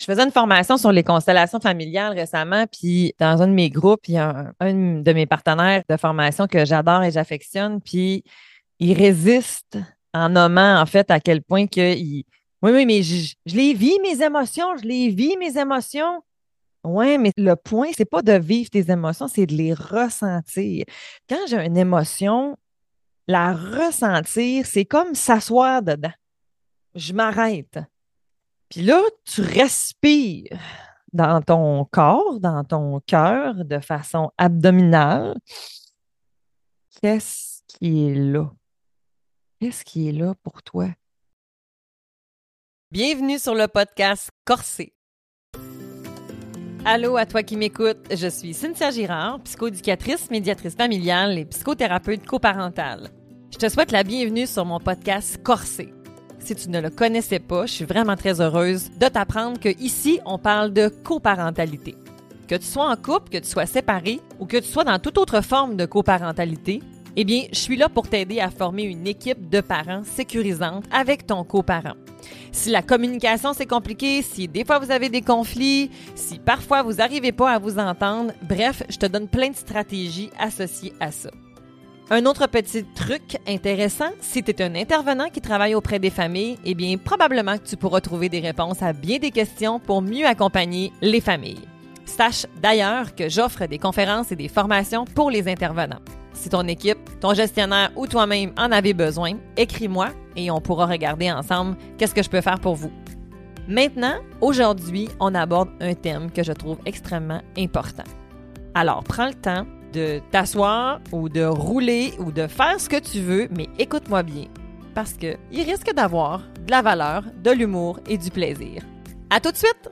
Je faisais une formation sur les constellations familiales récemment, puis dans un de mes groupes, il y a un, de mes partenaires de formation que j'adore et j'affectionne, puis il résiste en nommant en fait à quel point que il... oui oui mais je, les vis mes émotions, je les vis mes émotions. Oui, mais le point, c'est pas de vivre tes émotions, c'est de les ressentir. Quand j'ai une émotion, la ressentir, c'est comme s'asseoir dedans. Je m'arrête. Puis là, tu respires dans ton corps, dans ton cœur, de façon abdominale. Qu'est-ce qui est là? Qu'est-ce qui est là pour toi? Bienvenue sur le podcast Corsé. Allô à toi qui m'écoutes, je suis Cynthia Girard, psychoéducatrice, médiatrice familiale et psychothérapeute coparentale. Je te souhaite la bienvenue sur mon podcast Corsé si tu ne le connaissais pas, je suis vraiment très heureuse de t'apprendre que ici, on parle de coparentalité. Que tu sois en couple, que tu sois séparé ou que tu sois dans toute autre forme de coparentalité, eh bien, je suis là pour t'aider à former une équipe de parents sécurisante avec ton coparent. Si la communication c'est compliqué, si des fois vous avez des conflits, si parfois vous n'arrivez pas à vous entendre, bref, je te donne plein de stratégies associées à ça. Un autre petit truc intéressant, si tu es un intervenant qui travaille auprès des familles, eh bien, probablement que tu pourras trouver des réponses à bien des questions pour mieux accompagner les familles. Sache d'ailleurs que j'offre des conférences et des formations pour les intervenants. Si ton équipe, ton gestionnaire ou toi-même en avez besoin, écris-moi et on pourra regarder ensemble qu'est-ce que je peux faire pour vous. Maintenant, aujourd'hui, on aborde un thème que je trouve extrêmement important. Alors, prends le temps de t'asseoir ou de rouler ou de faire ce que tu veux, mais écoute-moi bien, parce qu'il risque d'avoir de la valeur, de l'humour et du plaisir. À tout de suite!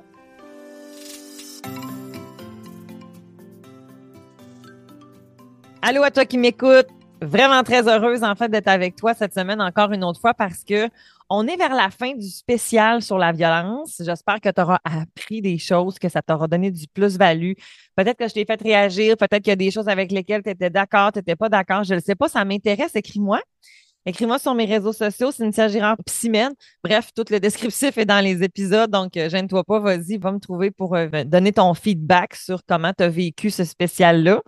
Allô à toi qui m'écoute. Vraiment très heureuse en fait d'être avec toi cette semaine encore une autre fois parce que on est vers la fin du spécial sur la violence. J'espère que tu auras appris des choses, que ça t'aura donné du plus-value. Peut-être que je t'ai fait réagir, peut-être qu'il y a des choses avec lesquelles tu étais d'accord, tu n'étais pas d'accord. Je ne sais pas, ça m'intéresse. Écris-moi. Écris-moi sur mes réseaux sociaux, Cynthia Girard Psymène. Bref, tout le descriptif est dans les épisodes, donc euh, gêne-toi pas, vas-y, va me trouver pour euh, donner ton feedback sur comment tu as vécu ce spécial-là.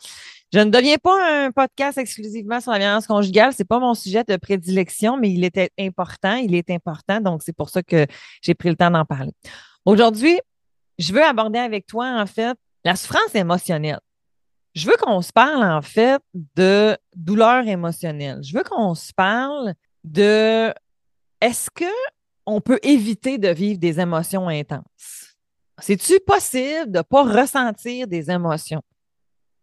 Je ne deviens pas un podcast exclusivement sur la violence conjugale. C'est pas mon sujet de prédilection, mais il était important. Il est important. Donc, c'est pour ça que j'ai pris le temps d'en parler. Aujourd'hui, je veux aborder avec toi, en fait, la souffrance émotionnelle. Je veux qu'on se parle, en fait, de douleur émotionnelle. Je veux qu'on se parle de est-ce que on peut éviter de vivre des émotions intenses? C'est-tu possible de ne pas ressentir des émotions?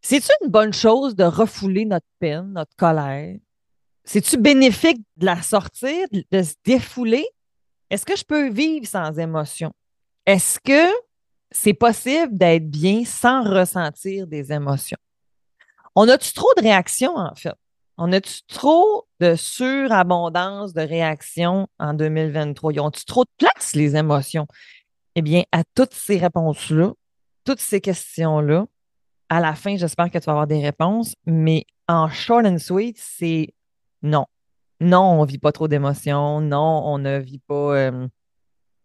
C'est-tu une bonne chose de refouler notre peine, notre colère? C'est-tu bénéfique de la sortir, de se défouler? Est-ce que je peux vivre sans émotion? Est-ce que c'est possible d'être bien sans ressentir des émotions? On a-tu trop de réactions, en fait? On a-tu trop de surabondance de réactions en 2023? Ils ont-tu trop de place, les émotions? Eh bien, à toutes ces réponses-là, toutes ces questions-là, à la fin, j'espère que tu vas avoir des réponses, mais en short and sweet, c'est non. Non, on ne vit pas trop d'émotions. Non, on ne vit pas. Euh,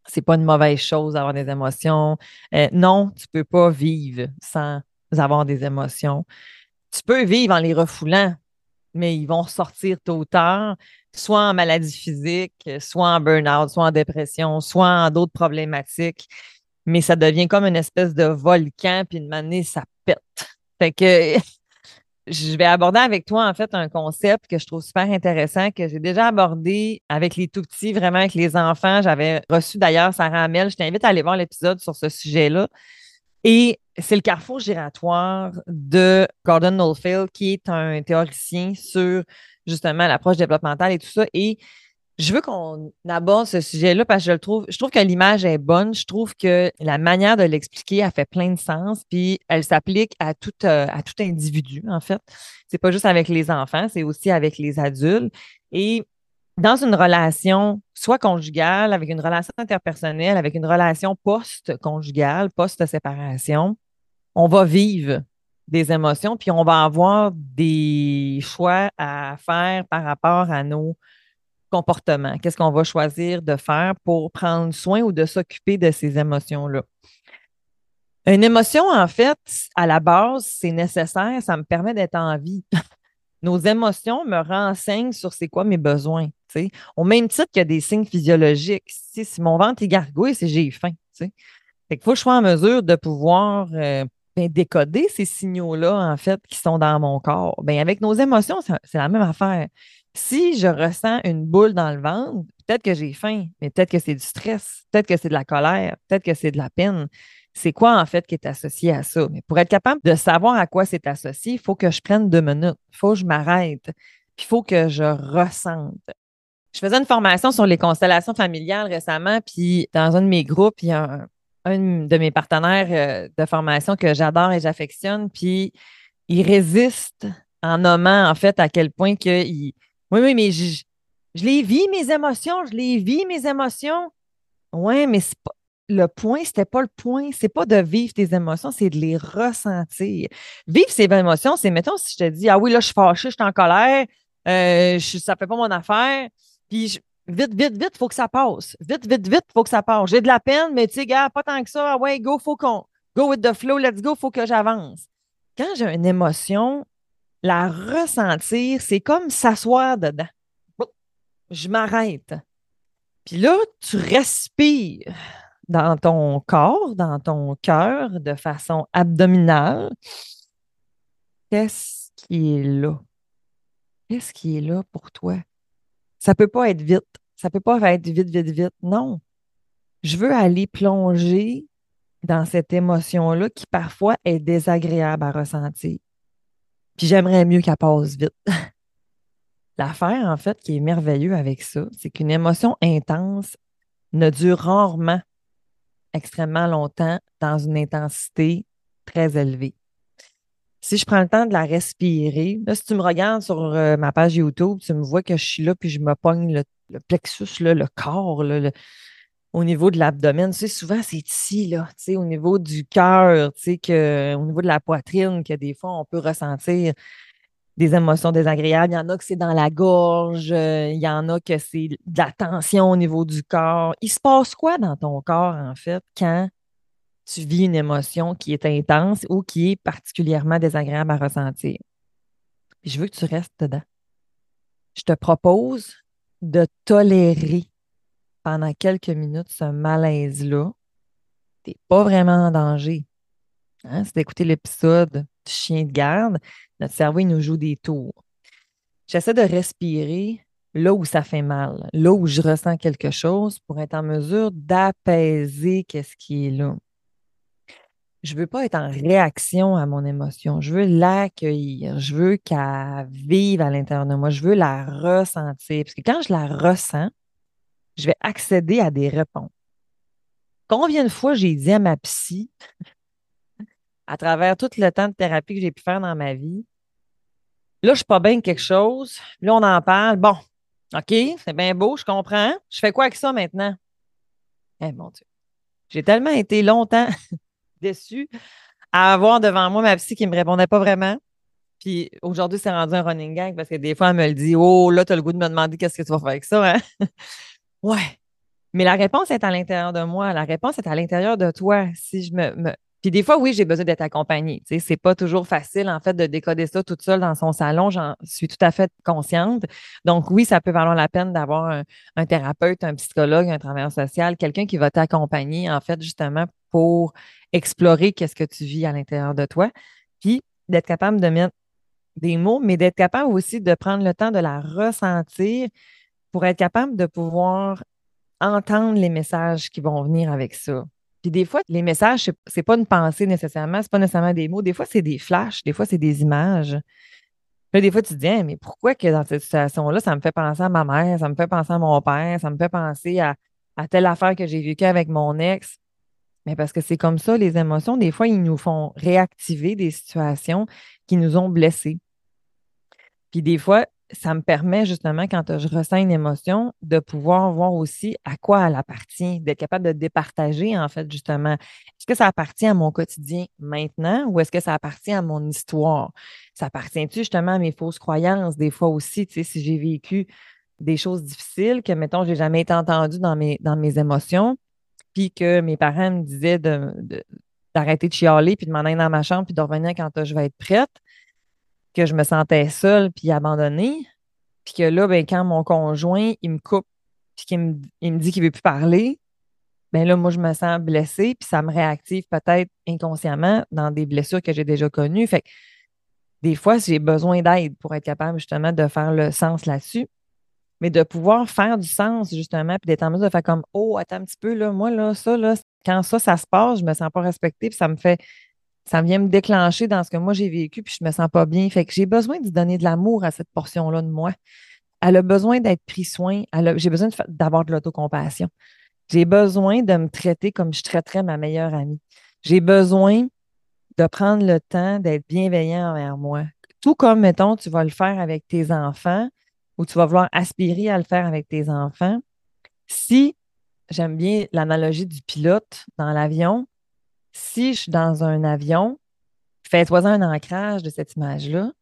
c'est pas une mauvaise chose d'avoir des émotions. Euh, non, tu ne peux pas vivre sans avoir des émotions. Tu peux vivre en les refoulant, mais ils vont sortir tôt ou tard, soit en maladie physique, soit en burn-out, soit en dépression, soit en d'autres problématiques mais ça devient comme une espèce de volcan, puis une manée, ça pète. Fait que je vais aborder avec toi, en fait, un concept que je trouve super intéressant, que j'ai déjà abordé avec les tout petits, vraiment avec les enfants. J'avais reçu d'ailleurs Sarah Hamel. Je t'invite à aller voir l'épisode sur ce sujet-là. Et c'est le carrefour giratoire de Gordon Nolfield, qui est un théoricien sur justement l'approche développementale et tout ça. Et je veux qu'on aborde ce sujet-là parce que je le trouve, je trouve que l'image est bonne. Je trouve que la manière de l'expliquer a fait plein de sens, puis elle s'applique à tout, euh, à tout individu, en fait. C'est pas juste avec les enfants, c'est aussi avec les adultes. Et dans une relation, soit conjugale, avec une relation interpersonnelle, avec une relation post-conjugale, post-séparation, on va vivre des émotions, puis on va avoir des choix à faire par rapport à nos comportement? Qu'est-ce qu'on va choisir de faire pour prendre soin ou de s'occuper de ces émotions-là? Une émotion, en fait, à la base, c'est nécessaire, ça me permet d'être en vie. Nos émotions me renseignent sur c'est quoi mes besoins. Au même titre qu'il y a des signes physiologiques. Si, mon ventre est gargouille, c'est j'ai faim. Fait qu'il faut que je sois en mesure de pouvoir euh, ben, décoder ces signaux-là, en fait, qui sont dans mon corps. Ben, avec nos émotions, c'est la même affaire. Si je ressens une boule dans le ventre, peut-être que j'ai faim, mais peut-être que c'est du stress, peut-être que c'est de la colère, peut-être que c'est de la peine c'est quoi en fait qui est associé à ça? Mais pour être capable de savoir à quoi c'est associé, il faut que je prenne deux minutes, il faut que je m'arrête, puis il faut que je ressente. Je faisais une formation sur les constellations familiales récemment, puis dans un de mes groupes, il y a un, de mes partenaires euh, de formation que j'adore et j'affectionne, puis il résiste en nommant en fait à quel point que il... oui oui mais je, je les vis mes émotions, je les vis mes émotions. Oui, mais pas le point, c'était pas le point. C'est pas de vivre tes émotions, c'est de les ressentir. Vivre ces émotions, c'est, mettons, si je te dis, ah oui, là, je suis fâchée, je suis en colère, euh, je, ça fait pas mon affaire, puis vite, vite, vite, il faut que ça passe. Vite, vite, vite, faut que ça passe. J'ai de la peine, mais tu sais, gars, pas tant que ça. Ah ouais, go, faut qu'on, go with the flow, let's go, faut que j'avance. Quand j'ai une émotion, la ressentir, c'est comme s'asseoir dedans. Je m'arrête. Puis là, tu respires dans ton corps, dans ton cœur, de façon abdominale, qu'est-ce qui est là? Qu'est-ce qui est là pour toi? Ça ne peut pas être vite. Ça ne peut pas être vite, vite, vite. Non. Je veux aller plonger dans cette émotion-là qui parfois est désagréable à ressentir. Puis j'aimerais mieux qu'elle passe vite. L'affaire, en fait, qui est merveilleux avec ça, c'est qu'une émotion intense ne dure rarement extrêmement longtemps dans une intensité très élevée. Si je prends le temps de la respirer, là, si tu me regardes sur euh, ma page YouTube, tu me vois que je suis là, puis je me pogne le, plexus, là, le corps, au niveau de l'abdomen. Tu sais, souvent, c'est ici, là, tu sais, au niveau du cœur, tu sais, au niveau de la poitrine, que des fois, on peut ressentir des émotions désagréables. Il y en a que c'est dans la gorge, euh, il y en a que c'est de la tension au niveau du corps. Il se passe quoi dans ton corps, en fait, quand tu vis une émotion qui est intense ou qui est particulièrement désagréable à ressentir? je veux que tu restes dedans. Je te propose de tolérer pendant quelques minutes ce malaise-là. Tu n'es pas vraiment en danger. Hein? Si tu écouté l'épisode du chien de garde, notre cerveau, il nous joue des tours. J'essaie de respirer là où ça fait mal, là où je ressens quelque chose pour être en mesure d'apaiser qu'est-ce qui est là. Je ne veux pas être en réaction à mon émotion. Je veux l'accueillir. Je veux qu'elle vive à l'intérieur de moi. Je veux la ressentir. Parce que quand je la ressens, je vais accéder à des réponses. Combien de fois j'ai dit à ma psy, à travers tout le temps de thérapie que j'ai pu faire dans ma vie, Là, je suis pas bien quelque chose. Là, on en parle. Bon, OK, c'est bien beau, je comprends. Je fais quoi avec ça maintenant? Eh mon Dieu. J'ai tellement été longtemps déçue à avoir devant moi ma psy qui ne me répondait pas vraiment. Puis aujourd'hui, c'est rendu un running gang parce que des fois, elle me le dit Oh, là, tu as le goût de me demander qu'est-ce que tu vas faire avec ça. Hein? Ouais. Mais la réponse est à l'intérieur de moi. La réponse est à l'intérieur de toi. Si je me puis des fois, oui, j'ai besoin d'être accompagnée. Tu sais, c'est pas toujours facile, en fait, de décoder ça toute seule dans son salon. J'en suis tout à fait consciente. Donc, oui, ça peut valoir la peine d'avoir un, thérapeute, un psychologue, un travailleur social, quelqu'un qui va t'accompagner, en fait, justement, pour explorer qu'est-ce que tu vis à l'intérieur de toi. Puis, d'être capable de mettre des mots, mais d'être capable aussi de prendre le temps de la ressentir pour être capable de pouvoir entendre les messages qui vont venir avec ça. Puis des fois, les messages, c'est pas une pensée nécessairement, c'est pas nécessairement des mots. Des fois, c'est des flashs, des fois, c'est des images. Puis des fois, tu te dis, mais pourquoi que dans cette situation-là, ça me fait penser à ma mère, ça me fait penser à mon père, ça me fait penser à, à telle affaire que j'ai vécue avec mon ex? Mais parce que c'est comme ça, les émotions, des fois, ils nous font réactiver des situations qui nous ont blessés. Puis des fois, ça me permet justement, quand je ressens une émotion, de pouvoir voir aussi à quoi elle appartient, d'être capable de départager, en fait, justement. Est-ce que ça appartient à mon quotidien maintenant ou est-ce que ça appartient à mon histoire? Ça appartient-tu justement à mes fausses croyances, des fois aussi, tu sais, si j'ai vécu des choses difficiles que, mettons, j'ai jamais été entendue dans mes, émotions, puis que mes parents me disaient d'arrêter de chialer, puis de m'en aller dans ma chambre, puis de revenir quand je vais être prête, que je me sentais seule, puis abandonnée, puis que là, ben, quand mon conjoint, il me coupe, puis qu'il me, il me dit qu'il ne veut plus parler, ben là, moi, je me sens blessée, puis ça me réactive peut-être inconsciemment dans des blessures que j'ai déjà connues. Fait que des fois, j'ai besoin d'aide pour être capable justement de faire le sens là-dessus. Mais de pouvoir faire du sens, justement, puis d'être en mesure de faire comme Oh, attends un petit peu, là, moi, là, ça, là, quand ça, ça se passe, je me sens pas respectée, puis ça me fait, ça vient me déclencher dans ce que moi j'ai vécu, puis je me sens pas bien. Fait que j'ai besoin de donner de l'amour à cette portion-là de moi. Elle a besoin d'être pris soin. J'ai besoin d'avoir de l'autocompassion. J'ai besoin de me traiter comme je traiterais ma meilleure amie. J'ai besoin de prendre le temps d'être bienveillant envers moi. Tout comme, mettons, tu vas le faire avec tes enfants ou tu vas vouloir aspirer à le faire avec tes enfants. Si, j'aime bien l'analogie du pilote dans l'avion, si je suis dans un avion, fais-toi un ancrage de cette image-là.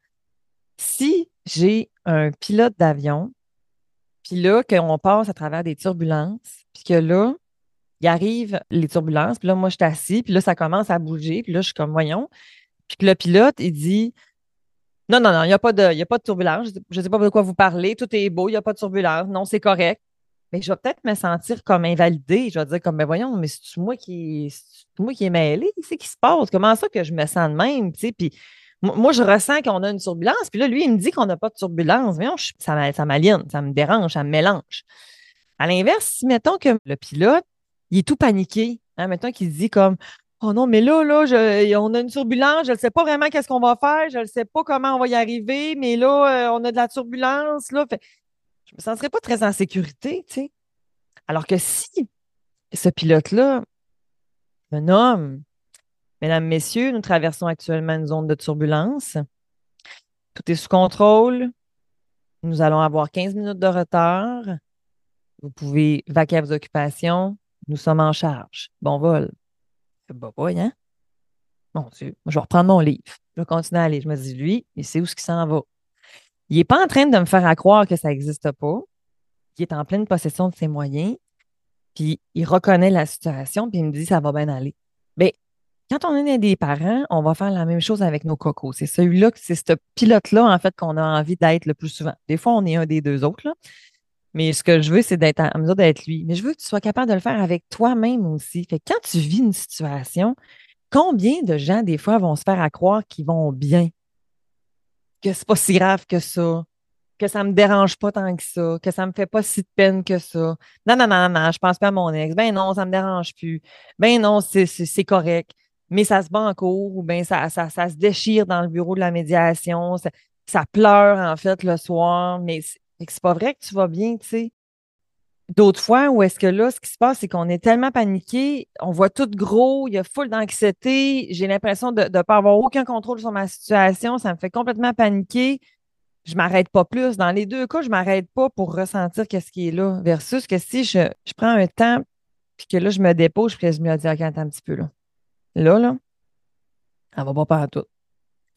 Si j'ai un pilote d'avion, puis là, qu'on passe à travers des turbulences, puis que là, il arrive les turbulences, puis là, moi, je suis assis, puis là, ça commence à bouger, puis là, je suis comme, voyons. Puis le pilote, il dit, non, non, non, il n'y a, pas de, a pas de turbulence, je ne sais pas de quoi vous parlez, tout est beau, il n'y a pas de turbulence, non, c'est correct. Mais je vais peut-être me sentir comme invalidée. Je vais dire comme, ben voyons, mais c'est moi qui, moi qui est mêlé, c'est qui se passe? Comment ça que je me sens de même? Tu sais, puis moi, je ressens qu'on a une turbulence, puis là, lui, il me dit qu'on n'a pas de turbulence. Voyons, ça, ça m'aliène, ça me dérange, ça me mélange. À l'inverse, si mettons que le pilote, il est tout paniqué. Hein, mettons qu'il se dit comme Oh non, mais là, là, on a une turbulence, je ne sais pas vraiment qu'est-ce qu'on va faire, je ne sais pas comment on va y arriver, mais là, euh, on a de la turbulence. Là, je me sentirais pas très en sécurité, tu sais. Alors que si ce pilote-là, un homme, mesdames, messieurs, nous traversons actuellement une zone de turbulence. Tout est sous contrôle. Nous allons avoir 15 minutes de retard. Vous pouvez vaquer à vos occupations. Nous sommes en charge. Bon vol. Bah, boy, hein? Mon Dieu, je vais reprendre mon livre. Je vais continuer à aller. Je me dis, lui, il sait où ce qui s'en va. Il n'est pas en train de me faire croire que ça n'existe pas. Il est en pleine possession de ses moyens. Puis il reconnaît la situation, puis il me dit, ça va bien aller. Bien, quand on est des parents, on va faire la même chose avec nos cocos. C'est celui-là, c'est ce pilote-là, en fait, qu'on a envie d'être le plus souvent. Des fois, on est un des deux autres, là. Mais ce que je veux, c'est d'être en mesure d'être lui. Mais je veux que tu sois capable de le faire avec toi-même aussi. Fait que quand tu vis une situation, combien de gens, des fois, vont se faire à croire qu'ils vont bien? Que c'est pas si grave que ça, que ça me dérange pas tant que ça, que ça me fait pas si de peine que ça. Non, non, non, non, je pense pas à mon ex. Ben non, ça me dérange plus. Ben non, c'est correct. Mais ça se bat en cours ou bien ça, ça, se déchire dans le bureau de la médiation. Ça, ça pleure, en fait, le soir. Mais c'est pas vrai que tu vas bien, tu sais. D'autres fois, où est-ce que là, ce qui se passe, c'est qu'on est tellement paniqué, on voit tout gros, il y a full d'anxiété, j'ai l'impression de ne pas avoir aucun contrôle sur ma situation, ça me fait complètement paniquer. Je m'arrête pas plus. Dans les deux cas, je m'arrête pas pour ressentir qu'est-ce qui est là. Versus que si je, prends un temps, puis que là, je me dépose, puis je me dis, OK, attends un petit peu là. Là, là, elle va pas tout.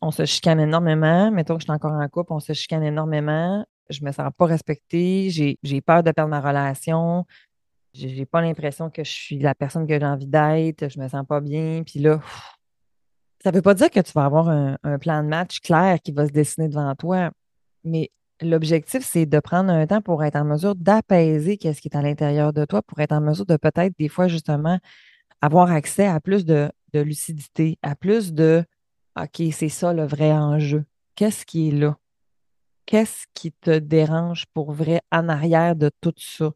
On se chicane énormément. Mettons que je suis encore en couple, on se chicane énormément je me sens pas respectée, j'ai peur de perdre ma relation, j'ai pas l'impression que je suis la personne que j'ai envie d'être, je me sens pas bien, puis là, ça veut pas dire que tu vas avoir un, plan de match clair qui va se dessiner devant toi, mais l'objectif, c'est de prendre un temps pour être en mesure d'apaiser qu'est-ce qui est à l'intérieur de toi, pour être en mesure de peut-être des fois justement avoir accès à plus de, de lucidité, à plus de OK, c'est ça le vrai enjeu. Qu'est-ce qui est là? Qu'est-ce qui te dérange pour vrai en arrière de tout ça?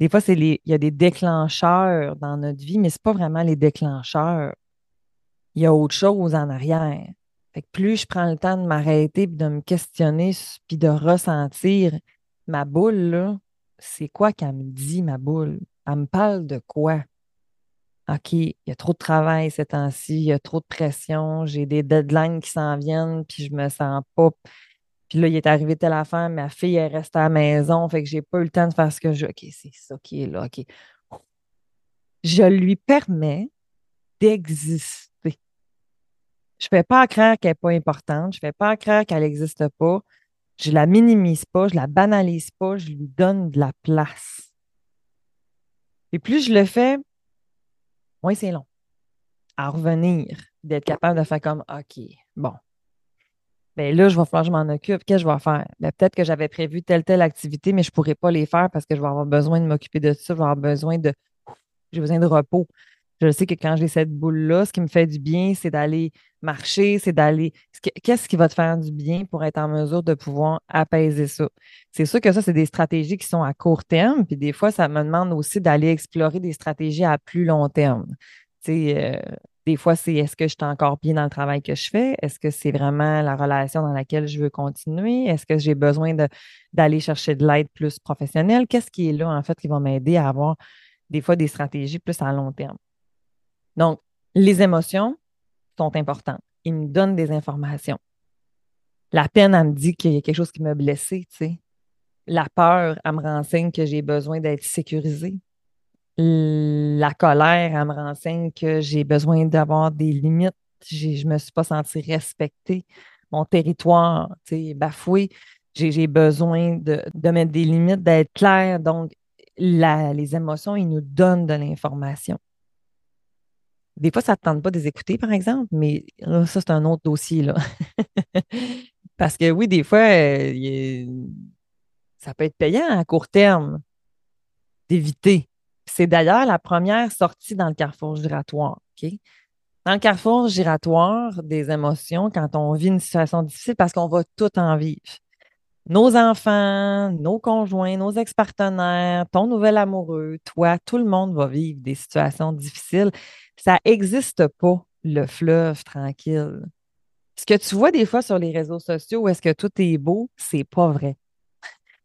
Des fois, c'est il y a des déclencheurs dans notre vie, mais ce n'est pas vraiment les déclencheurs. Il y a autre chose en arrière. plus je prends le temps de m'arrêter et de me questionner puis de ressentir ma boule, c'est quoi qu'elle me dit, ma boule? Elle me parle de quoi? OK, il y a trop de travail ces temps-ci, il y a trop de pression, j'ai des deadlines qui s'en viennent, puis je me sens pas puis là, il est arrivé telle affaire, ma fille, est restée à la maison, fait que j'ai pas eu le temps de faire ce que je. OK, c'est ça qui est là. OK. Je lui permets d'exister. Je fais pas croire qu'elle n'est pas importante. Je fais pas croire qu'elle n'existe pas. Je la minimise pas, je la banalise pas, je lui donne de la place. Et plus je le fais, moins c'est long à revenir, d'être capable de faire comme OK, bon. Bien là, je vais falloir que je m'en occupe. Qu'est-ce que je vais faire? Ben, peut-être que j'avais prévu telle, telle activité, mais je ne pourrai pas les faire parce que je vais avoir besoin de m'occuper de ça, je vais avoir besoin de. J'ai besoin de repos. Je sais que quand j'ai cette boule-là, ce qui me fait du bien, c'est d'aller marcher, c'est d'aller. Qu'est-ce qui va te faire du bien pour être en mesure de pouvoir apaiser ça? C'est sûr que ça, c'est des stratégies qui sont à court terme, puis des fois, ça me demande aussi d'aller explorer des stratégies à plus long terme. Euh, des fois, c'est est-ce que je suis encore bien dans le travail que je fais? Est-ce que c'est vraiment la relation dans laquelle je veux continuer? Est-ce que j'ai besoin d'aller chercher de l'aide plus professionnelle? Qu'est-ce qui est là, en fait, qui va m'aider à avoir des fois des stratégies plus à long terme? Donc, les émotions sont importantes. Ils me donnent des informations. La peine, elle me dit qu'il y a quelque chose qui m'a blessé, tu sais. La peur, elle me renseigne que j'ai besoin d'être sécurisée. La colère, elle me renseigne que j'ai besoin d'avoir des limites. Je ne me suis pas sentie respectée. Mon territoire, tu sais, bafoué. J'ai besoin de, mettre des limites, d'être clair. Donc, les émotions, ils nous donnent de l'information. Des fois, ça ne te tente pas de les écouter, par exemple, mais ça, c'est un autre dossier. Parce que oui, des fois, euh, ça peut être payant à court terme d'éviter. C'est d'ailleurs la première sortie dans le carrefour giratoire. Dans le carrefour giratoire des émotions, quand on vit une situation difficile, parce qu'on va tout en vivre. Nos enfants, nos conjoints, nos ex-partenaires, ton nouvel amoureux, toi, tout le monde va vivre des situations difficiles ça n'existe pas, le fleuve tranquille. Ce que tu vois des fois sur les réseaux sociaux où est-ce que tout est beau, c'est pas vrai.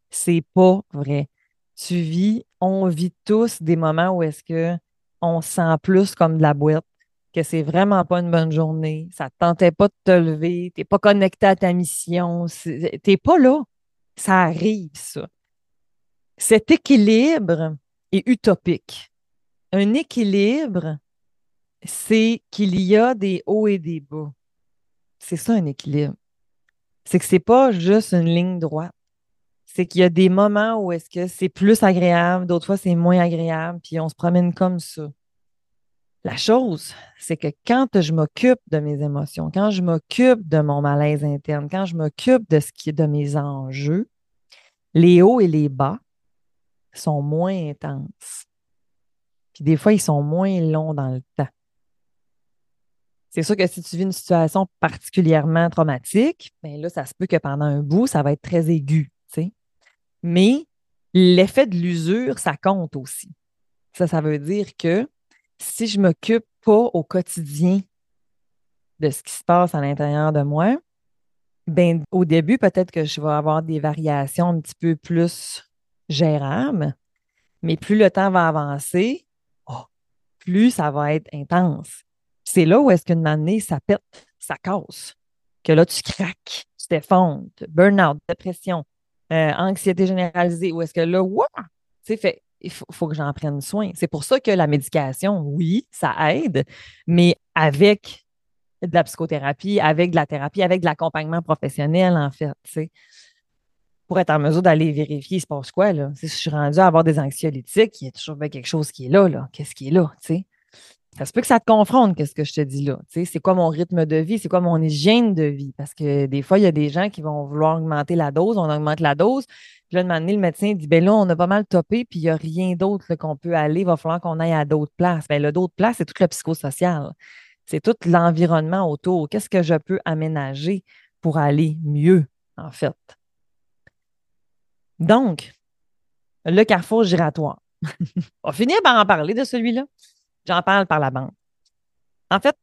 C'est pas vrai. Tu vis, on vit tous des moments où est-ce que on sent plus comme de la boîte, que c'est vraiment pas une bonne journée, ça te tentait pas de te lever, t'es pas connecté à ta mission, t'es pas là. Ça arrive, ça. Cet équilibre est utopique. Un équilibre, c'est qu'il y a des hauts et des bas. C'est ça un équilibre. C'est que c'est pas juste une ligne droite. C'est qu'il y a des moments où est-ce que c'est plus agréable, d'autres fois c'est moins agréable, puis on se promène comme ça. La chose, c'est que quand je m'occupe de mes émotions, quand je m'occupe de mon malaise interne, quand je m'occupe de ce qui est de mes enjeux, les hauts et les bas sont moins intenses. Puis des fois, ils sont moins longs dans le temps. C'est sûr que si tu vis une situation particulièrement traumatique, bien là, ça se peut que pendant un bout, ça va être très aigu. Mais l'effet de l'usure, ça compte aussi. Ça, ça veut dire que si je ne m'occupe pas au quotidien de ce qui se passe à l'intérieur de moi, ben, au début, peut-être que je vais avoir des variations un petit peu plus gérables, mais plus le temps va avancer, oh, plus ça va être intense. C'est là où est-ce qu'une année, ça pète, ça casse, que là, tu craques, tu t'effondres, burn-out, dépression, euh, anxiété généralisée, où est-ce que là, wow, tu fait, il faut, que j'en prenne soin. C'est pour ça que la médication, oui, ça aide, mais avec de la psychothérapie, avec de la thérapie, avec de l'accompagnement professionnel, en fait, tu sais pour être en mesure d'aller vérifier, il se passe quoi, là? Si je suis rendu à avoir des anxiolytiques, il y a toujours quelque chose qui est là, là. Qu'est-ce qui est là, tu sais? Ça se peut que ça te confronte, qu'est-ce que je te dis là. c'est quoi mon rythme de vie? C'est quoi mon hygiène de vie? Parce que des fois, il y a des gens qui vont vouloir augmenter la dose, on augmente la dose. Puis là, de le médecin dit, ben là, on a pas mal topé, puis il n'y a rien d'autre qu'on peut aller. Il va falloir qu'on aille à d'autres places. Ben, le d'autres places, c'est tout le psychosocial. C'est tout l'environnement autour. Qu'est-ce que je peux aménager pour aller mieux, en fait? Donc, le carrefour giratoire. on va finir par en parler de celui-là. J'en parle par la bande. En fait,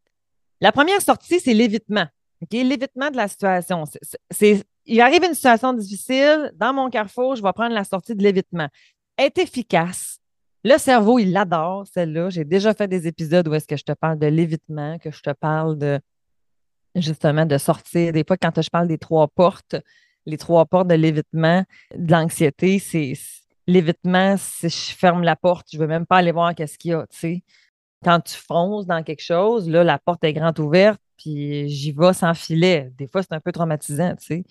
la première sortie, c'est l'évitement. L'évitement de la situation. C'est, il arrive une situation difficile. Dans mon carrefour, je vais prendre la sortie de l'évitement. Est efficace. Le cerveau, il l'adore, celle-là. J'ai déjà fait des épisodes où est-ce que je te parle de l'évitement, que je te parle de justement de sortir. Des fois, quand je parle des trois portes, les trois portes de l'évitement, de l'anxiété, c'est l'évitement, si je ferme la porte, je ne veux même pas aller voir qu'est-ce qu'il y a, tu sais quand tu fonces dans quelque chose, là, la porte est grande ouverte, puis j'y vais sans filet. Des fois, c'est un peu traumatisant, tu sais.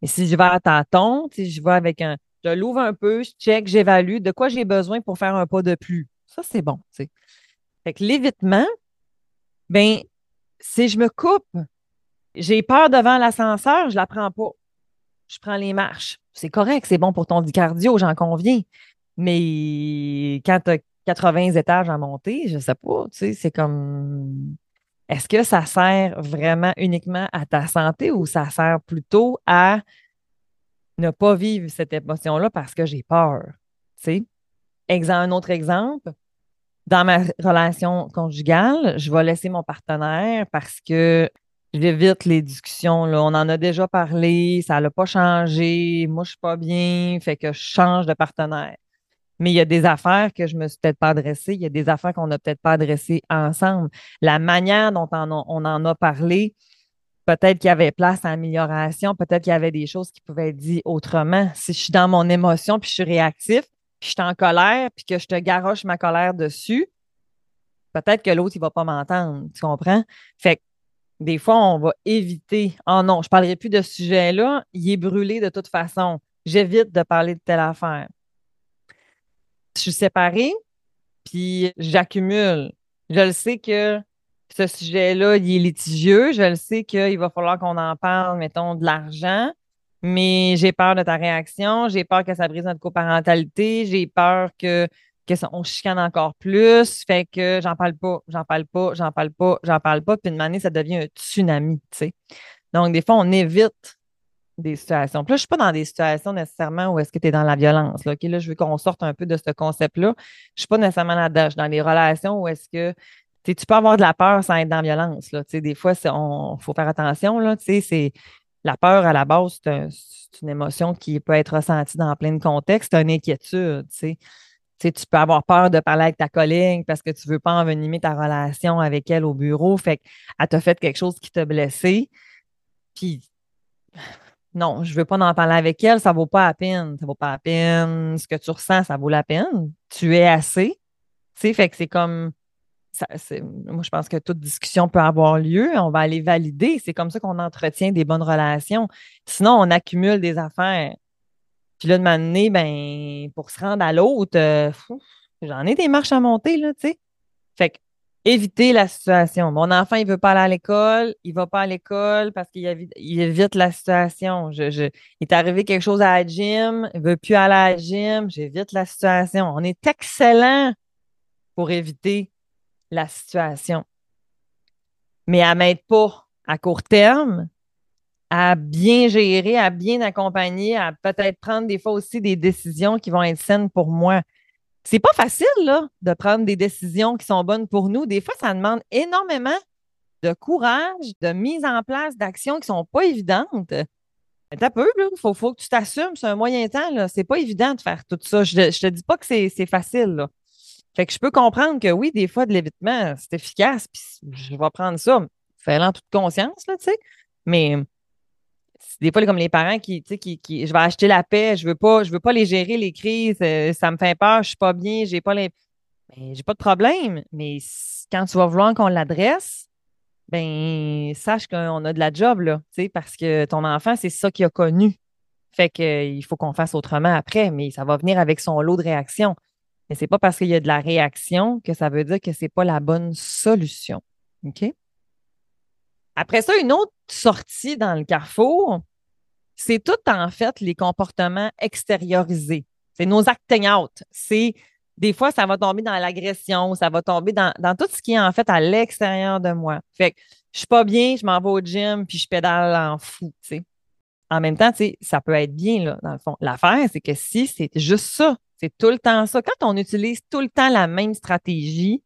Mais si je vais à tâton, je vais avec un, je l'ouvre un peu, je check, j'évalue de quoi j'ai besoin pour faire un pas de plus. Ça, c'est bon. T'sais. Fait que l'évitement, ben, si je me coupe, j'ai peur devant l'ascenseur, je la prends pas. Je prends les marches. C'est correct, c'est bon pour ton cardio, j'en conviens. Mais quand tu as 80 étages à monter, je sais pas, tu sais, c'est comme est-ce que ça sert vraiment uniquement à ta santé ou ça sert plutôt à ne pas vivre cette émotion-là parce que j'ai peur? Tu sais? un autre exemple, dans ma relation conjugale, je vais laisser mon partenaire parce que j'évite les discussions. Là. On en a déjà parlé, ça n'a pas changé, moi je suis pas bien, fait que je change de partenaire. Mais il y a des affaires que je me suis peut-être pas adressées, il y a des affaires qu'on n'a peut-être pas adressées ensemble. La manière dont on, en a parlé, peut-être qu'il y avait place à amélioration, peut-être qu'il y avait des choses qui pouvaient être dites autrement. Si je suis dans mon émotion, puis je suis réactif, puis je suis en colère, puis que je te garoche ma colère dessus, peut-être que l'autre, il va pas m'entendre. Tu comprends? Fait que des fois, on va éviter. Oh non, je ne parlerai plus de ce sujet-là. Il est brûlé de toute façon. J'évite de parler de telle affaire je suis séparée, puis j'accumule. Je le sais que ce sujet-là, il est litigieux. Je le sais qu'il va falloir qu'on en parle, mettons, de l'argent, mais j'ai peur de ta réaction. J'ai peur que ça brise notre coparentalité. J'ai peur que, que ça, on chicane encore plus. Fait que j'en parle pas, j'en parle pas, j'en parle pas, j'en parle pas. Puis une année, ça devient un tsunami, tu sais. Donc, des fois, on évite des situations. Puis là, je ne suis pas dans des situations nécessairement où est-ce que tu es dans la violence. Là, là, je veux qu'on sorte un peu de ce concept-là. Je ne suis pas nécessairement là-dedans. Je suis dans des relations où est-ce que tu peux avoir de la peur sans être dans la violence. Là. Des fois, il faut faire attention. Là, la peur, à la base, c'est, une émotion qui peut être ressentie dans plein de contextes. C'est une inquiétude. tu peux avoir peur de parler avec ta collègue parce que tu ne veux pas envenimer ta relation avec elle au bureau. Fait qu'elle t'a fait quelque chose qui t'a blessé. Puis non, je ne veux pas en parler avec elle, ça ne vaut pas la peine. Ça vaut pas la peine. Ce que tu ressens, ça vaut la peine. Tu es assez. Tu sais, fait que c'est comme. Moi, je pense que toute discussion peut avoir lieu. On va aller valider. C'est comme ça qu'on entretient des bonnes relations. Sinon, on accumule des affaires. Puis là, de m'amener, ben, pour se rendre à l'autre, euh, j'en ai des marches à monter, là, tu sais. Fait que éviter la situation. Mon enfant, il veut pas aller à l'école, il va pas à l'école parce qu'il évite, la situation. Il est arrivé quelque chose à la gym, il veut plus aller à la gym, j'évite la situation. On est excellent pour éviter la situation. Mais à m'aide pas à court terme, à bien gérer, à bien accompagner, à peut-être prendre des fois aussi des décisions qui vont être saines pour moi c'est pas facile là, de prendre des décisions qui sont bonnes pour nous. Des fois, ça demande énormément de courage, de mise en place d'actions qui sont pas évidentes. T'as peu, il faut, faut, que tu t'assumes, c'est un moyen temps. C'est pas évident de faire tout ça. Je, je te dis pas que c'est facile. Fait que je peux comprendre que oui, des fois, de l'évitement, c'est efficace, puis je vais prendre ça, fais en toute conscience, là, tu sais. Mais des fois, comme les parents qui, tu sais, qui, qui, je vais acheter la paix, je veux pas, je veux pas les gérer, les crises, euh, ça me fait peur, je suis pas bien, j'ai pas les. Ben, j'ai pas de problème. Mais quand tu vas vouloir qu'on l'adresse, ben sache qu'on a de la job, là, tu sais, parce que ton enfant, c'est ça qu'il a connu. Fait qu'il faut qu'on fasse autrement après, mais ça va venir avec son lot de réactions. Mais c'est pas parce qu'il y a de la réaction que ça veut dire que c'est pas la bonne solution. OK? Après ça, une autre sortie dans le carrefour, c'est tout en fait les comportements extériorisés. C'est nos acting out. C'est des fois, ça va tomber dans l'agression, ça va tomber dans, tout ce qui est en fait à l'extérieur de moi. Fait que je suis pas bien, je m'en vais au gym, puis je pédale en fou, En même temps, ça peut être bien, là, dans le fond. L'affaire, c'est que si c'est juste ça, c'est tout le temps ça, quand on utilise tout le temps la même stratégie,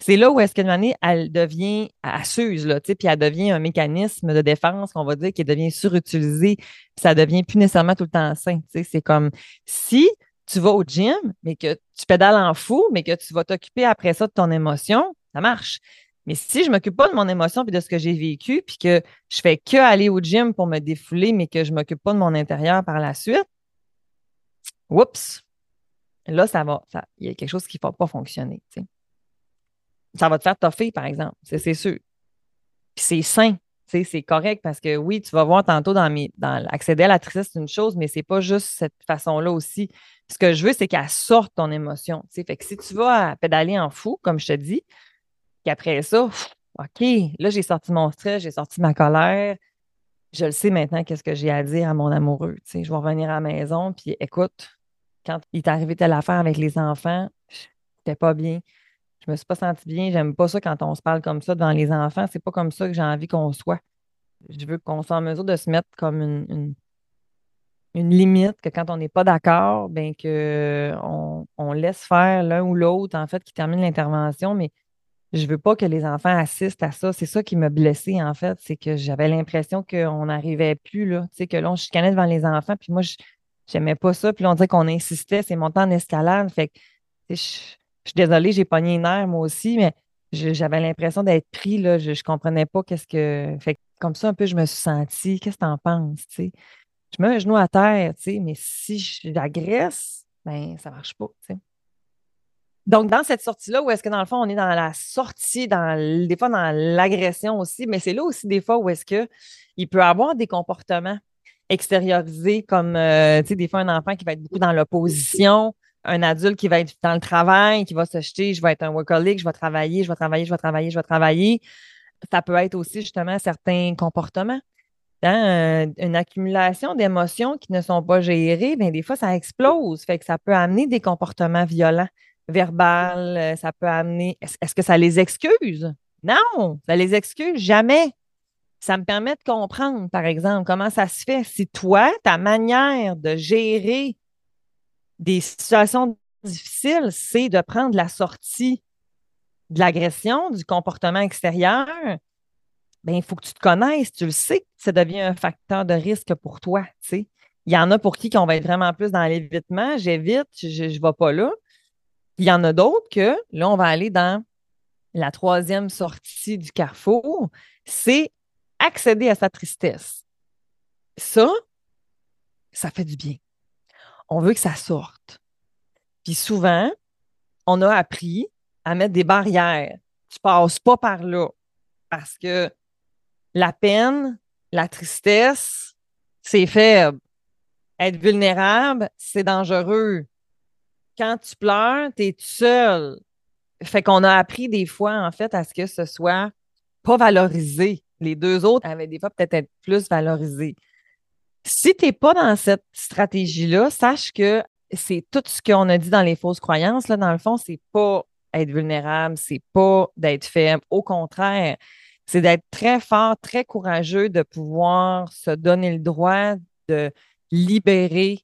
c'est là où est-ce qu'une année, elle devient, asseuse, là, puis elle devient un mécanisme de défense qu'on va dire qui devient surutilisé, puis ça devient plus nécessairement tout le temps sain. C'est comme si tu vas au gym, mais que tu pédales en fou, mais que tu vas t'occuper après ça de ton émotion, ça marche. Mais si je ne m'occupe pas de mon émotion puis de ce que j'ai vécu, puis que je fais que aller au gym pour me défouler, mais que je ne m'occupe pas de mon intérieur par la suite, oups, là, ça va, il y a quelque chose qui ne va pas fonctionner ça va te faire toffer, par exemple. C'est sûr. Puis c'est sain. c'est correct parce que oui, tu vas voir tantôt dans mes. Dans, accéder à la tristesse, c'est une chose, mais c'est pas juste cette façon-là aussi. Ce que je veux, c'est qu'elle sorte ton émotion. Fait que si tu vas pédaler en fou, comme je te dis, qu'après ça, OK, là, j'ai sorti mon stress, j'ai sorti ma colère. Je le sais maintenant, qu'est-ce que j'ai à dire à mon amoureux. je vais revenir à la maison, puis écoute, quand il est arrivé telle affaire avec les enfants, j'étais pas bien. Je me suis pas sentie bien. J'aime pas ça quand on se parle comme ça devant les enfants. C'est pas comme ça que j'ai envie qu'on soit. Je veux qu'on soit en mesure de se mettre comme une, une, limite, que quand on n'est pas d'accord, ben que on, laisse faire l'un ou l'autre, en fait, qui termine l'intervention, mais je veux pas que les enfants assistent à ça. C'est ça qui m'a blessée, en fait. C'est que j'avais l'impression qu'on n'arrivait plus, là. Tu sais, que là, on chicanait devant les enfants, puis moi, je n'aimais pas ça. Puis on dirait qu'on insistait, c'est montant en escalade. Fait que, je, suis désolée, j'ai pogné une nerf, moi aussi, mais j'avais l'impression d'être pris, là. Je, ne comprenais pas qu'est-ce que. Fait que, comme ça, un peu, je me suis sentie. Qu'est-ce que tu en penses, tu? Je mets un genou à terre, mais si j'agresse, ben, ça marche pas. Donc, dans cette sortie-là, où est-ce que dans le fond, on est dans la sortie, dans, des fois dans l'agression aussi, mais c'est là aussi des fois où est-ce qu'il peut avoir des comportements extériorisés, comme, euh, tu sais, des fois un enfant qui va être beaucoup dans l'opposition, un adulte qui va être dans le travail, qui va se jeter, je vais être un workaholic, je vais travailler, je vais travailler, je vais travailler, je vais travailler. Ça peut être aussi justement certains comportements. Hein, une accumulation d'émotions qui ne sont pas gérées, bien, des fois, ça explose. Fait que ça peut amener des comportements violents verbal, euh, ça peut amener. Est-ce que ça les excuse? Non, ça les excuse jamais. Ça me permet de comprendre, par exemple, comment ça se fait. Si toi, ta manière de gérer des situations difficiles, c'est de prendre la sortie de l'agression, du comportement extérieur, bien, il faut que tu te connaisses, tu le sais, ça devient un facteur de risque pour toi. Il y en a pour qui on va être vraiment plus dans l'évitement, j'évite, je ne vais pas là. Il y en a d'autres que, là, on va aller dans la troisième sortie du carrefour, c'est accéder à sa tristesse. Ça, ça fait du bien. On veut que ça sorte. Puis souvent, on a appris à mettre des barrières. Tu passes pas par là parce que la peine, la tristesse, c'est faible. Être vulnérable, c'est dangereux quand tu pleures, tu es seul. Fait qu'on a appris des fois, en fait, à ce que ce soit pas valorisé. Les deux autres avaient des fois peut-être être plus valorisés. Si tu n'es pas dans cette stratégie-là, sache que c'est tout ce qu'on a dit dans les fausses croyances. Là, dans le fond, c'est pas être vulnérable, c'est pas d'être faible. Au contraire, c'est d'être très fort, très courageux, de pouvoir se donner le droit de libérer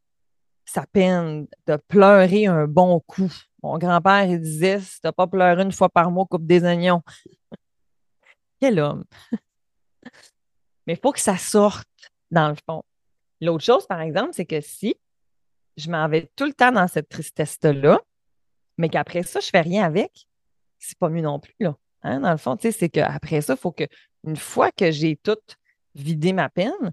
sa peine, de pleurer un bon coup. Mon grand-père, il disait si tu pas pleuré une fois par mois, coupe des oignons. Quel homme! Mais il faut que ça sorte, dans le fond. L'autre chose, par exemple, c'est que si je m'en vais tout le temps dans cette tristesse-là, mais qu'après ça, je ne fais rien avec, c'est pas mieux non plus. Là. Hein? Dans le fond, c'est qu'après ça, il faut que, une fois que j'ai tout vidé ma peine,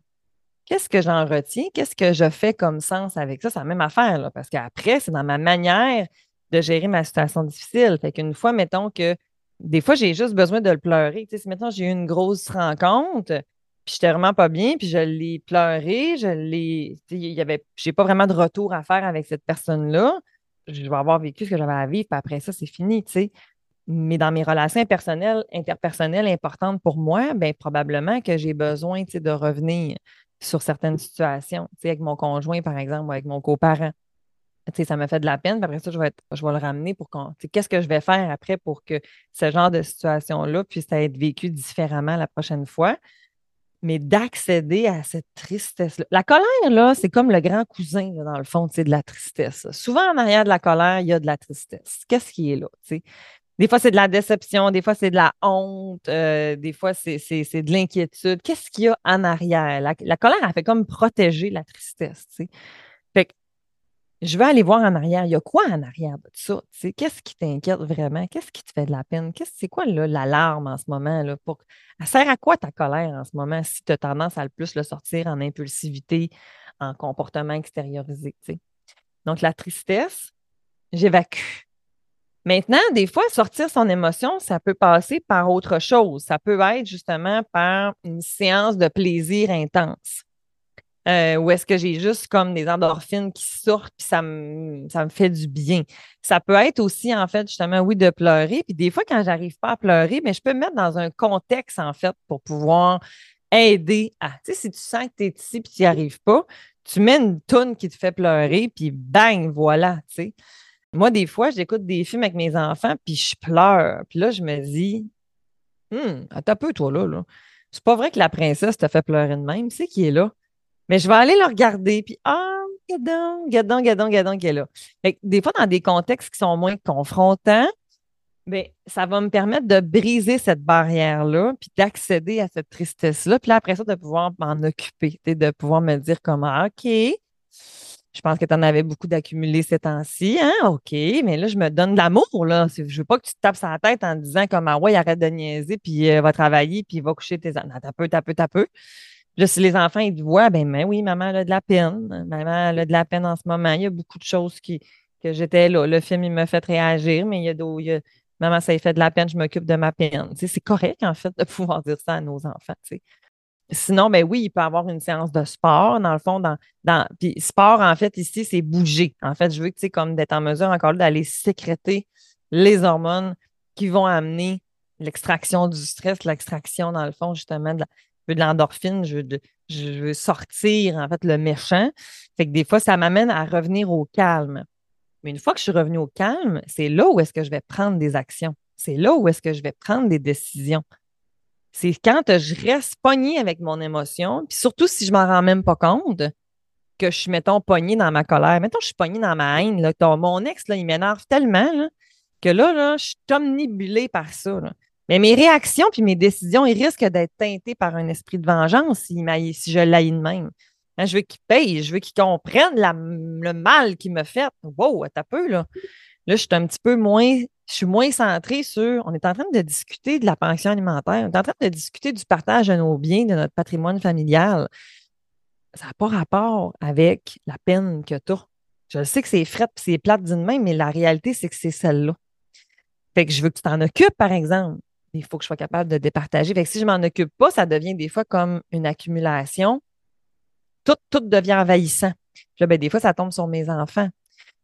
qu'est-ce que j'en retiens? Qu'est-ce que je fais comme sens avec ça? C'est la même affaire, là, parce qu'après, c'est dans ma manière de gérer ma situation difficile. Fait qu'une fois, mettons que des fois, j'ai juste besoin de le pleurer. Tu si maintenant j'ai eu une grosse rencontre, puis j'étais vraiment pas bien, puis je l'ai pleuré, je l'ai. Y avait. J'ai pas vraiment de retour à faire avec cette personne-là. Je vais avoir vécu ce que j'avais à vivre, puis après ça, c'est fini, tu sais. Mais dans mes relations personnelles, interpersonnelles importantes pour moi, bien, probablement que j'ai besoin de revenir sur certaines situations. Avec mon conjoint, par exemple, ou avec mon coparent. Ça me fait de la peine, puis après ça, je vais, je vais le ramener pour qu'on. Qu'est-ce que je vais faire après pour que ce genre de situation-là puisse être vécu différemment la prochaine fois? Mais d'accéder à cette tristesse-là. La colère, là, c'est comme le grand cousin, dans le fond, de la tristesse. Souvent, en arrière de la colère, il y a de la tristesse. Qu'est-ce qui est là? Des fois, c'est de la déception, des fois, c'est de la honte, euh, des fois, c'est de l'inquiétude. Qu'est-ce qu'il y a en arrière? La, colère, elle fait comme protéger la tristesse. Je vais aller voir en arrière. Il y a quoi en arrière de ça? Qu'est-ce qui t'inquiète vraiment? Qu'est-ce qui te fait de la peine? C'est quoi l'alarme en ce moment? Là, pour... Elle sert à quoi ta colère en ce moment si tu as tendance à le plus le sortir en impulsivité, en comportement extériorisé? Donc, la tristesse, j'évacue Maintenant, des fois, sortir son émotion, ça peut passer par autre chose. Ça peut être justement par une séance de plaisir intense. Euh, ou est-ce que j'ai juste comme des endorphines qui sortent puis ça me, ça me fait du bien. Ça peut être aussi, en fait, justement, oui, de pleurer. Puis des fois, quand j'arrive pas à pleurer, mais je peux me mettre dans un contexte, en fait, pour pouvoir aider à. Tu sais, si tu sens que tu es ici puis tu n'y arrives pas, tu mets une toune qui te fait pleurer, puis bang, voilà, tu sais. Moi, des fois, j'écoute des films avec mes enfants, puis je pleure. Puis là, je me dis, hum, attends peu, toi, là. là. C'est pas vrai que la princesse te fait pleurer de même. C'est qui est là. Mais je vais aller le regarder, puis ah, gadon, gadon, gadon, gadon, qui est là. des fois, dans des contextes qui sont moins confrontants, bien, ça va me permettre de briser cette barrière-là, puis d'accéder à cette tristesse-là, puis là, après ça, de pouvoir m'en occuper, de pouvoir me dire comment, ah, OK, je pense que tu en avais beaucoup d'accumulés ces temps-ci. Hein? OK, mais là, je me donne de l'amour. Là. Je veux pas que tu te tapes sa tête en disant comme ah ouais, arrête de niaiser, puis euh, va travailler, puis va coucher tes enfants. T'as peu, t'as peu, t'as peu. Si les enfants ils voient, ben, mais oui, maman a de la peine. Maman elle a de la peine en ce moment. Il y a beaucoup de choses qui, que j'étais là. Le film, il m'a fait réagir, mais il y a d'autres. Maman, ça fait de la peine, je m'occupe de ma peine. C'est correct, en fait, de pouvoir dire ça à nos enfants. Sinon, ben oui, il peut avoir une séance de sport, dans le fond, dans, dans puis sport, en fait, ici, c'est bouger. En fait, je veux que, tu sais, comme d'être en mesure encore d'aller sécréter les hormones qui vont amener l'extraction du stress, l'extraction, dans le fond, justement, de l'endorphine, je, veux sortir, en fait, le méchant. Fait que des fois, ça m'amène à revenir au calme. Mais une fois que je suis revenue au calme, c'est là où est-ce que je vais prendre des actions. C'est là où est-ce que je vais prendre des décisions. C'est quand je reste pognée avec mon émotion, puis surtout si je m'en rends même pas compte, que je suis, mettons, pognée dans ma colère. Mettons, je suis pognée dans ma haine. Là, mon ex, il m'énerve tellement que là, là, je suis omnibulée par ça. Mais mes réactions puis mes décisions, ils risquent d'être teintées par un esprit de vengeance si, je l'haïs de même. Hein, je veux qu'il paye, je veux qu'il comprenne le mal qu'il me fait. Wow, t'as peu, là. Là, je suis un petit peu moins je suis moins centrée sur. On est en train de discuter de la pension alimentaire, on est en train de discuter du partage de nos biens, de notre patrimoine familial. Ça n'a pas rapport avec la peine que tu. Je sais que c'est fret et c'est plate d'une main, mais la réalité, c'est que c'est celle-là. Fait que je veux que tu t'en occupes, par exemple. Il faut que je sois capable de départager. Si je ne m'en occupe pas, ça devient des fois comme une accumulation. Tout, devient envahissant. Ben, des fois, ça tombe sur mes enfants.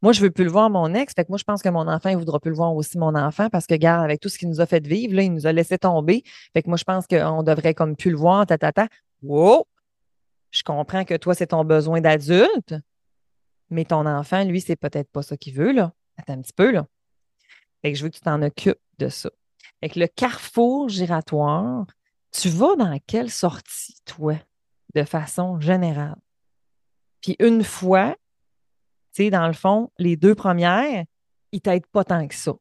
Moi, je veux plus le voir, mon ex. Moi, je pense que mon enfant, il voudra plus le voir aussi, mon enfant, parce que, regarde, avec tout ce qu'il nous a fait vivre, il nous a laissé tomber. Fait moi, je pense qu'on devrait comme plus le voir, ta, ta, ta. Wow! Je comprends que toi, c'est ton besoin d'adulte, mais ton enfant, lui, c'est peut-être pas ça qu'il veut, là. Attends un petit peu, là. Fait que je veux que tu t'en occupes de ça. Que le carrefour giratoire, tu vas dans quelle sortie, toi, de façon générale? Puis une fois dans le fond, les deux premières, ils t'aident pas tant que ça.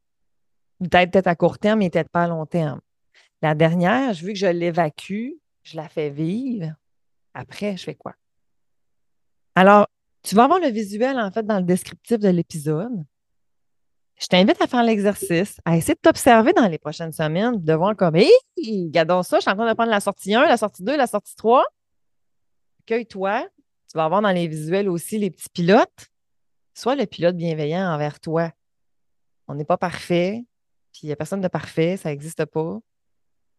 Ils t'aident peut-être à court terme, mais ils t'aident pas à long terme. La dernière, je veux que je l'évacue, je la fais vivre. Après, je fais quoi? Alors, tu vas avoir le visuel, en fait, dans le descriptif de l'épisode. Je t'invite à faire l'exercice, à essayer de t'observer dans les prochaines semaines, de voir comme, hé, regardons ça, je suis en train de prendre la sortie 1, la sortie 2, la sortie 3. Accueille-toi. Tu vas avoir dans les visuels aussi les petits pilotes sois le pilote bienveillant envers toi. On n'est pas parfait, puis il n'y a personne de parfait, ça n'existe pas.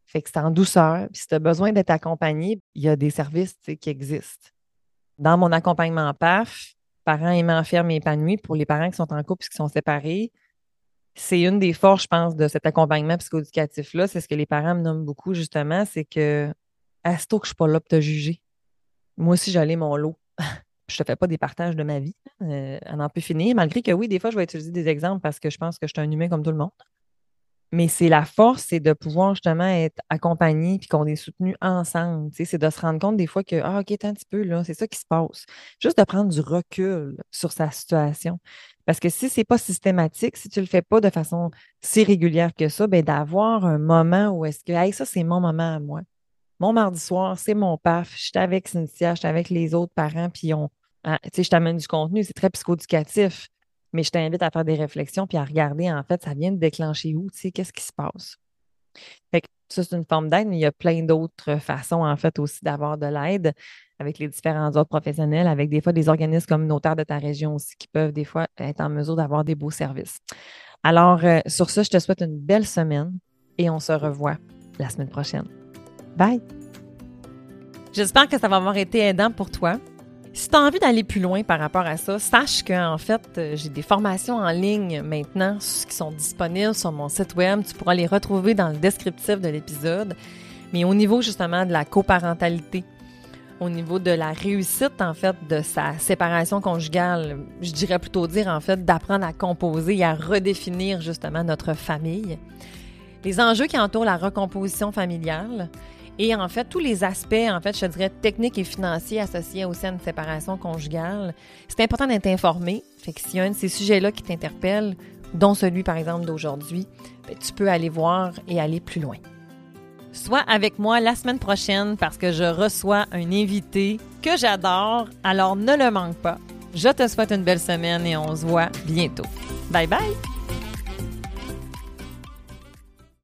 Fait que c'est en douceur. Puis si tu as besoin d'être accompagné, il y a des services qui existent. Dans mon accompagnement PAF, parents aimants, fermes et épanouis, pour les parents qui sont en couple et qui sont séparés, c'est une des forces, je pense, de cet accompagnement psychoéducatif-là. C'est ce que les parents me nomment beaucoup, justement, c'est que, à que je ne suis pas là pour te juger. Moi aussi, j'allais mon lot. je ne te fais pas des partages de ma vie, euh, à n'en plus finir, malgré que oui, des fois, je vais utiliser des exemples parce que je pense que je suis un humain comme tout le monde. Mais c'est la force, c'est de pouvoir justement être accompagné puis qu'on est soutenu ensemble. C'est de se rendre compte des fois que, ah, OK, un petit peu, là, c'est ça qui se passe. Juste de prendre du recul sur sa situation. Parce que si ce n'est pas systématique, si tu ne le fais pas de façon si régulière que ça, ben d'avoir un moment où est-ce que, hey, ça, c'est mon moment à moi. Mon mardi soir, c'est mon PAF. Je suis avec Cynthia, je suis avec les autres parents, puis on, ah, je t'amène du contenu, c'est très psychoéducatif, mais je t'invite à faire des réflexions puis à regarder, en fait, ça vient de déclencher où, tu sais, qu'est-ce qui se passe? Fait que ça, c'est une forme d'aide, mais il y a plein d'autres façons, en fait, aussi d'avoir de l'aide avec les différents autres professionnels, avec des fois des organismes communautaires de ta région aussi qui peuvent des fois être en mesure d'avoir des beaux services. Alors, euh, sur ce, je te souhaite une belle semaine et on se revoit la semaine prochaine. Bye! J'espère que ça va avoir été aidant pour toi. Si tu as envie d'aller plus loin par rapport à ça, sache qu'en fait, euh, j'ai des formations en ligne maintenant qui sont disponibles sur mon site web. Tu pourras les retrouver dans le descriptif de l'épisode. Mais au niveau justement de la coparentalité, au niveau de la réussite en fait de sa séparation conjugale, je dirais plutôt dire en fait d'apprendre à composer et à redéfinir justement notre famille. Les enjeux qui entourent la recomposition familiale, et en fait, tous les aspects, en fait, je dirais, techniques et financiers associés aussi à une séparation conjugale, c'est important d'être informé. Fait que s'il y a un de ces sujets-là qui t'interpelle, dont celui, par exemple, d'aujourd'hui, ben, tu peux aller voir et aller plus loin. Sois avec moi la semaine prochaine parce que je reçois un invité que j'adore, alors ne le manque pas. Je te souhaite une belle semaine et on se voit bientôt. Bye bye!